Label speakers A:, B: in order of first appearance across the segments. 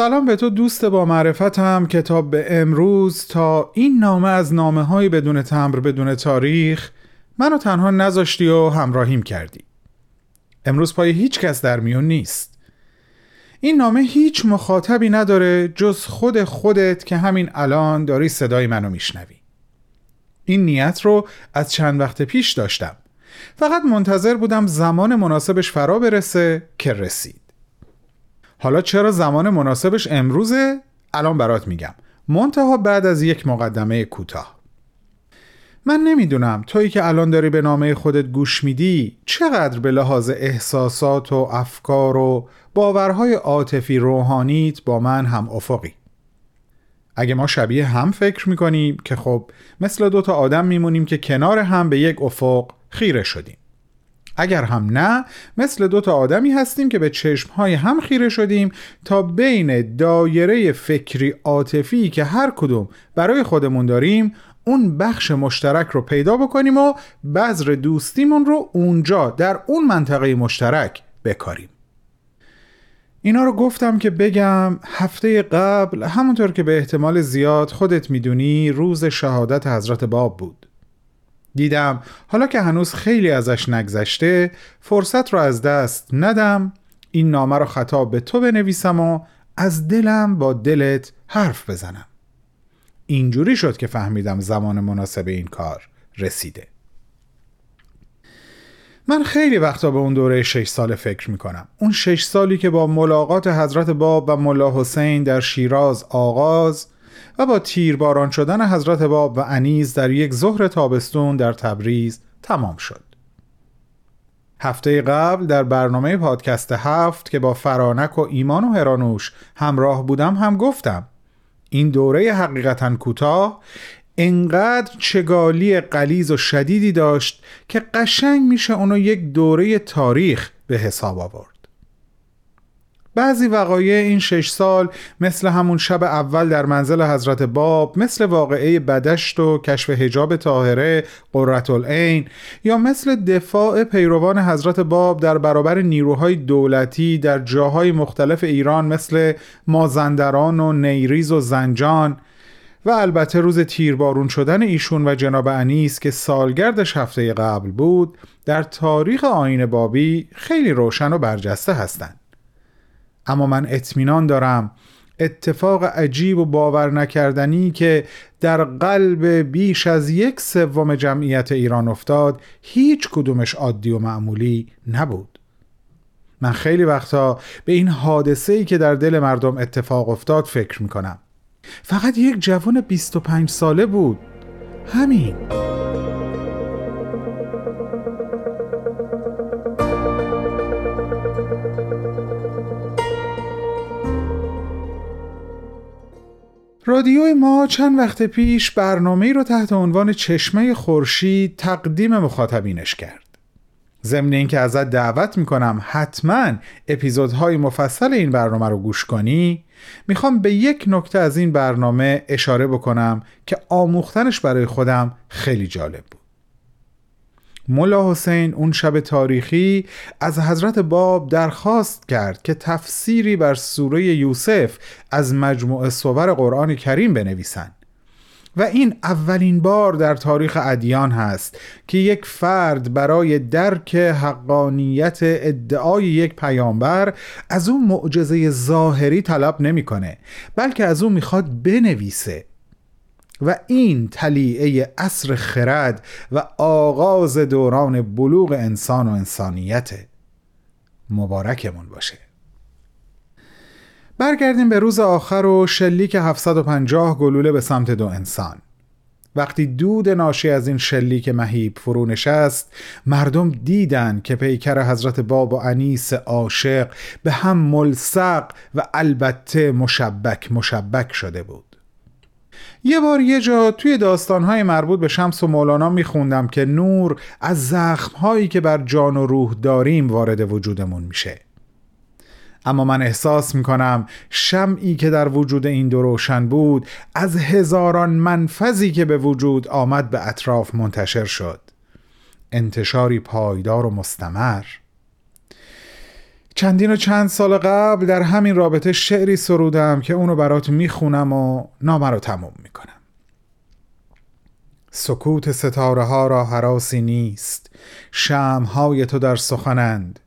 A: سلام به تو دوست با معرفتم کتاب به امروز. تا این نامه از نامه های بدون تمر بدون تاریخ منو تنها نذاشتی و همراهیم کردی. امروز پای هیچ کس در میون نیست. این نامه هیچ مخاطبی نداره جز خود خودت که همین الان داری صدای منو میشنوی. این نیت رو از چند وقت پیش داشتم. فقط منتظر بودم زمان مناسبش فرا برسه که رسید. حالا چرا زمان مناسبش امروزه؟ الان برات میگم. منتها بعد از یک مقدمه کوتاه. من نمی‌دونم تویی که الان داری به نامه خودت گوش میدی چقدر به لحاظ احساسات و افکار و باورهای عاطفی روحانیت با من هم افقی. اگه ما شبیه هم فکر می‌کنیم که خب مثل دوتا آدم میمونیم که کنار هم به یک افق خیره شدیم. اگر هم نه مثل دو تا آدمی هستیم که به چشمهای هم خیره شدیم تا بین دایره فکری عاطفی که هر کدوم برای خودمون داریم اون بخش مشترک رو پیدا بکنیم و بذر دوستیمون رو اونجا در اون منطقه مشترک بکاریم. اینا رو گفتم که بگم هفته قبل همونطور که به احتمال زیاد خودت می‌دونی روز شهادت حضرت باب بود. دیدم. حالا که هنوز خیلی ازش نگذشته فرصت رو از دست ندم. این نامه رو خطاب به تو بنویسم و از دلم با دلت حرف بزنم. اینجوری شد که فهمیدم زمان مناسب این کار رسیده. من خیلی وقتا به اون دوره شش سال فکر می‌کنم. اون شش سالی که با ملاقات حضرت باب و ملا حسین در شیراز آغاز و با تیرباران شدن حضرت باب و انیز در یک ظهر تابستون در تبریز تمام شد. هفته قبل در برنامه پادکست هفت که با فرانک و ایمان و هرانوش همراه بودم هم گفتم این دوره حقیقتا کوتاه انقدر چگالی قلیز و شدیدی داشت که قشنگ میشه اونو یک دوره تاریخ به حساب آورد. بعضی وقایع این شش سال مثل همون شب اول در منزل حضرت باب مثل واقعه بدشت و کشف هجاب طاهره قررت العین یا مثل دفاع پیروان حضرت باب در برابر نیروهای دولتی در جاهای مختلف ایران مثل مازندران و نیریز و زنجان. و البته روز تیربارون شدن ایشون و جناب انیس که سالگردش هفته قبل بود در تاریخ آین بابی خیلی روشن و برجسته هستند. اما من اطمینان دارم. اتفاق عجیب و باور نکردنی که در قلب بیش از یک سوم جمعیت ایران افتاد هیچ کدومش عادی و معمولی نبود. من خیلی وقتا به این حادثه ای که در دل مردم اتفاق افتاد فکر می‌کنم. فقط یک جوان 25 ساله بود. همین. رادیوی ما چند وقت پیش برنامه رو تحت عنوان چشمه خورشید تقدیم مخاطبینش کرد. ضمن اینکه ازت دعوت می‌کنم حتما اپیزودهای مفصل این برنامه رو گوش کنی می‌خوام به یک نکته از این برنامه اشاره بکنم که آموختنش برای خودم خیلی جالب بود. ملا حسین اون شب تاریخی از حضرت باب درخواست کرد که تفسیری بر سوره یوسف از مجموع صور قرآن کریم بنویسند. و این اولین بار در تاریخ ادیان هست که یک فرد برای درک حقانیت ادعای یک پیامبر از اون معجزه ظاهری طلب نمی‌کنه بلکه از اون می‌خواد بنویسه. و این تلیعه اصر خرد و آغاز دوران بلوغ انسان و انسانیت. مبارکمون باشه. برگردیم به روز آخر و شلیک 750 گلوله به سمت دو انسان. وقتی دود ناشی از این شلیک مهیب فرو نشست مردم دیدن که پیکر حضرت باب و انیس عاشق به هم ملصق و البته مشبک مشبک شده بود. یه بار یه جا توی داستانهای مربوط به شمس و مولانا میخوندم که نور از زخمهایی که بر جان و روح داریم وارد وجودمون میشه. اما من احساس می‌کنم شمعی که در وجود این دو روشن بود از هزاران منفذی که به وجود آمد به اطراف منتشر شد. انتشاری پایدار و مستمر. چندین و چند سال قبل در همین رابطه شعری سرودم که اونو برات می‌خونم و نامه رو تموم می‌کنم. سکوت ستاره ها را حراسی نیست شمهای تو در سخنند.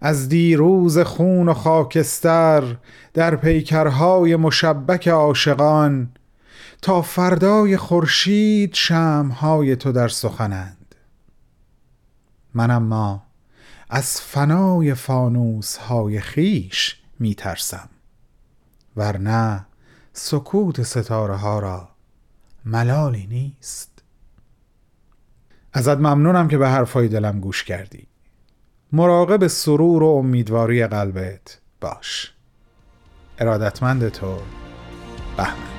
A: از دیروز خون و خاکستر در پیکرهای مشبک عاشقان تا فردای خورشید شمهای تو در سخنند. من اما از فنای فانوس های خیش می ترسم ورنه سکوت ستاره ها را ملالی نیست. ازت ممنونم که به حرفای دلم گوش کردی. مراقب سرور و امیدواری قلبت باش. ارادتمند تو بهمن.